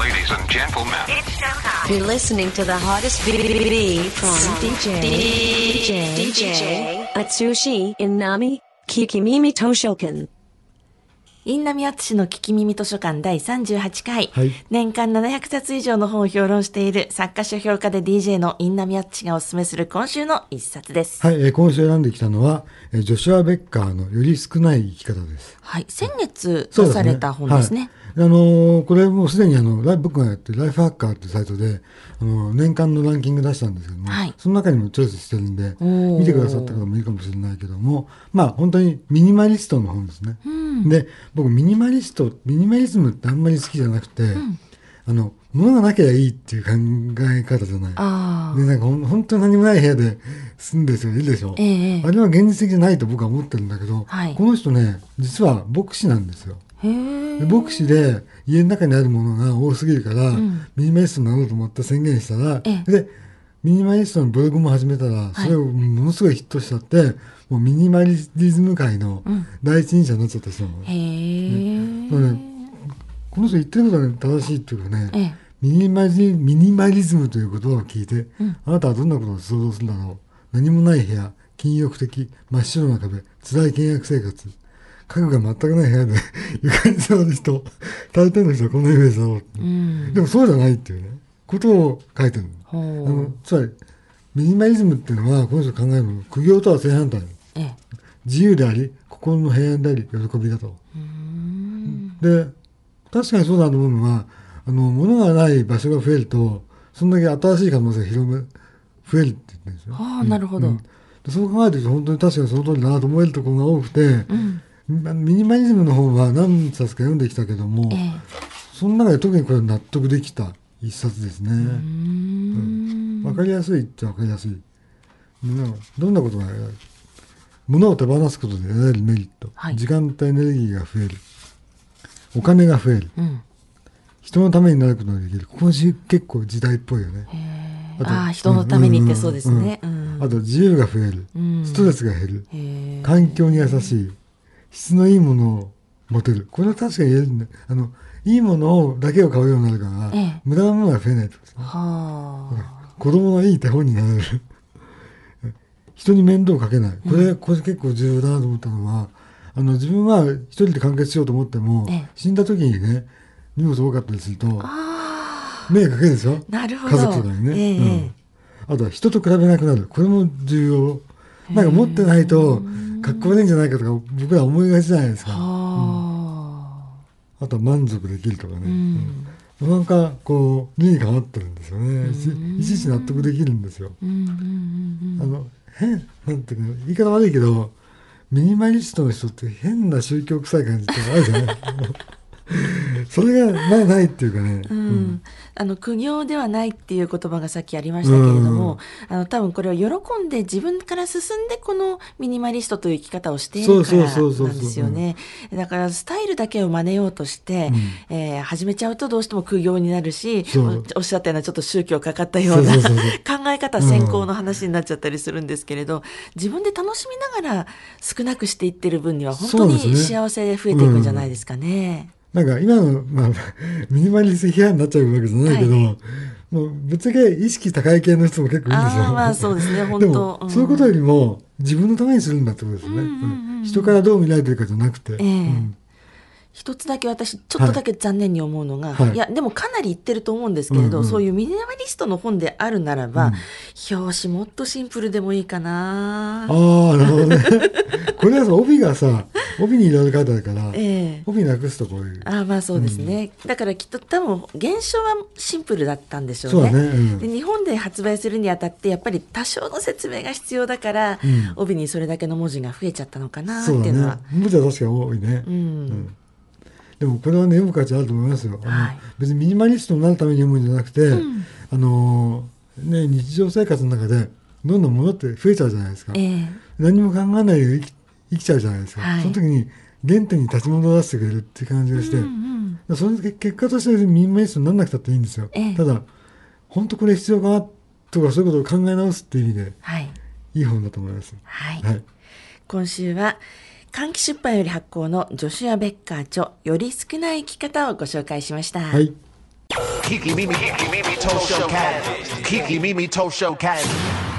Ladies and gentlemen. You're listening to the hottest BBB from DJ DJ DJ Atsushi Inami Kikimimi Toshokan. インナミアツシの聞き耳図書館第38回、はい年間700冊以上の本を評論している作家書評家で DJ のインナミアツシがおすすめする今週の一冊です。はい、えー今週選んできたのは、えージョシュア・ベッカーのより少ない生き方です。はい。先月そうです出された本ですね。はいあのーこれもうすでにあの、ライ僕がやってるライフハッカーっていうサイトで、あのー年間のランキング出したんですけども、はいその中にもチョイスしてるんで、ー見てくださった方もいるかもしれないけども、まあ本当にミニマリストの本ですね。で、僕ミニマリスト、ミニマリズムってあんまり好きじゃなくて、あの、物がなきゃいいっていう考え方じゃない。あで、なんか本当に何もない部屋で 住んでる人いるでしょ。ええあれは現実的じゃないと僕は思ってるんだけど、はいこの人ね、実は牧師なんですよ。牧師で家の中にあるものが多すぎるから、ミニマリストになろうと思って宣言したら、えで、ミニマリストのブログも始めたら、それをものすごいヒットしちゃって、もうミニマリズム界の第一人者になっちゃった人なの。へえ。だからねこの人言ってることが、ね、正しいっていうかね、ええ。ミニマリミニマリズムという言葉を聞いて、あなたはどんなことを想像するだろう。何もない部屋禁欲的真っ白な壁辛い倹約生活家具が全くない部屋で 床に座る人大抵の人はこんなイメージだろううん。でもそうじゃないっていうねことを書いてるあう。のつまりミニマリズムっていうのはこの人が考えるの苦行とは正反対ええ。自由であり心の平安であり喜びだと。で確かにそうだと思うのはあの物がない場所が増えるとそんだけ新しい可能性が広め増えるって言ってるんですよ。ああ、なるほど。うんでそう考えてると本当に確かにその通りだなと思えるところが多くて、ミニマリズムの本は何冊か読んできたけども、ええ。その中で特にこれ納得できた一冊ですね。うーん。わかりやすいっちゃわかりやすい。うんどんなことが物を手放すことで得られるメリット、はい時間とエネルギーが増えるお金が増えるうん。人のためになることができるここじ結構時代っぽいよねああ、人のためにってそうですね。うん。あと自由が増える、うんストレスが減る。環境に優しい質のいいものを持てる。これは確かに言えるんだ。あのいいものをだけを買うようになるから、ええ。無駄なものが増えないとですね。はあ。子供のいい手本になれる。人に面倒をかけない。これ、これ結構重要だなと思ったのはあの自分は一人で完結しようと思っても、ええ。死んだ時にね荷物多かったりするとあ迷惑かけるでしょ？あ。なるほど。家族とかにね、ええ。うん、あとは人と比べなくなる。これも重要。なんか持ってないとかっこ悪いんじゃないかとか僕ら思いがちじゃないですか。はあ。あとは満足できるとかね、うん。うん。なんかこう理にかなってるんですよね。いちいち納得できるんですよ。あの変なんていうの言い方悪いけどミニマリストの人って変な宗教臭い感じってあるじゃない？それがなないっていうかね、うん、あの苦行ではないっていう言葉がさっきありましたけれども、あの多分これを喜んで自分から進んでこのミニマリストという生き方をしているからなんですよね。だからスタイルだけを真似ようとして、えー始めちゃうとどうしても苦行になるしおおっしゃったようなちょっと宗教かかったような考え方先行の話になっちゃったりするんですけれど、自分で楽しみながら少なくしていってる分には本当に幸せで増えていくんじゃないですかね。なんか今の、まあ、ミニマリスト批判になっちゃうわけじゃないけど、もうぶっちゃけ意識高い系の人も結構いるんですよ。まあそうですね本当。うんそういうことよりも自分のためにするんだってことですよね。うんうんうん。うん。うん人からどう見られてるかじゃなくて。ええ。うん。一つだけ私ちょっとだけ残念に思うのが、はい。い、やでもかなり言ってると思うんですけれど、うんうん。そういうミニマリストの本であるならば、表紙もっとシンプルでもいいかなああ、なるほどね。これはさ、帯がさ、帯にいろいろ書いてあるから、ええ。帯なくすとこういう。ああまあそうですね、だからきっと多分現象はシンプルだったんでしょそううねだね。うん。で日本で発売するにあたってやっぱり多少の説明が必要だから、うん。帯にそれだけの文字が増えちゃったのかなっていううのは。文字は確かに多いね。うん。でもこれはね、読む価値あると思いますよ。はい。別にミニマリストになるために読むんじゃなくて、あのーね、日常生活の中でどんどん物って増えちゃうじゃないですか。ええ。何も考えないで生き生きちゃうじゃないですか、はい。その時に原点に立ち戻らせてくれるっていう感じがして、うんその結結果としてミニマリストにならなくたっていいんですよ、ええ。ただ本当これ必要かなとかそういうことを考え直すっていう意味ではい。いい本だと思います。はい。はい。今週は換気出版より発行のジョシュア・ベッカー著より少ない生き方をご紹介しました。はい。Kiki Mimi, Kiki Mimi Tosho Cat. Kiki Mimi Tosho Cat.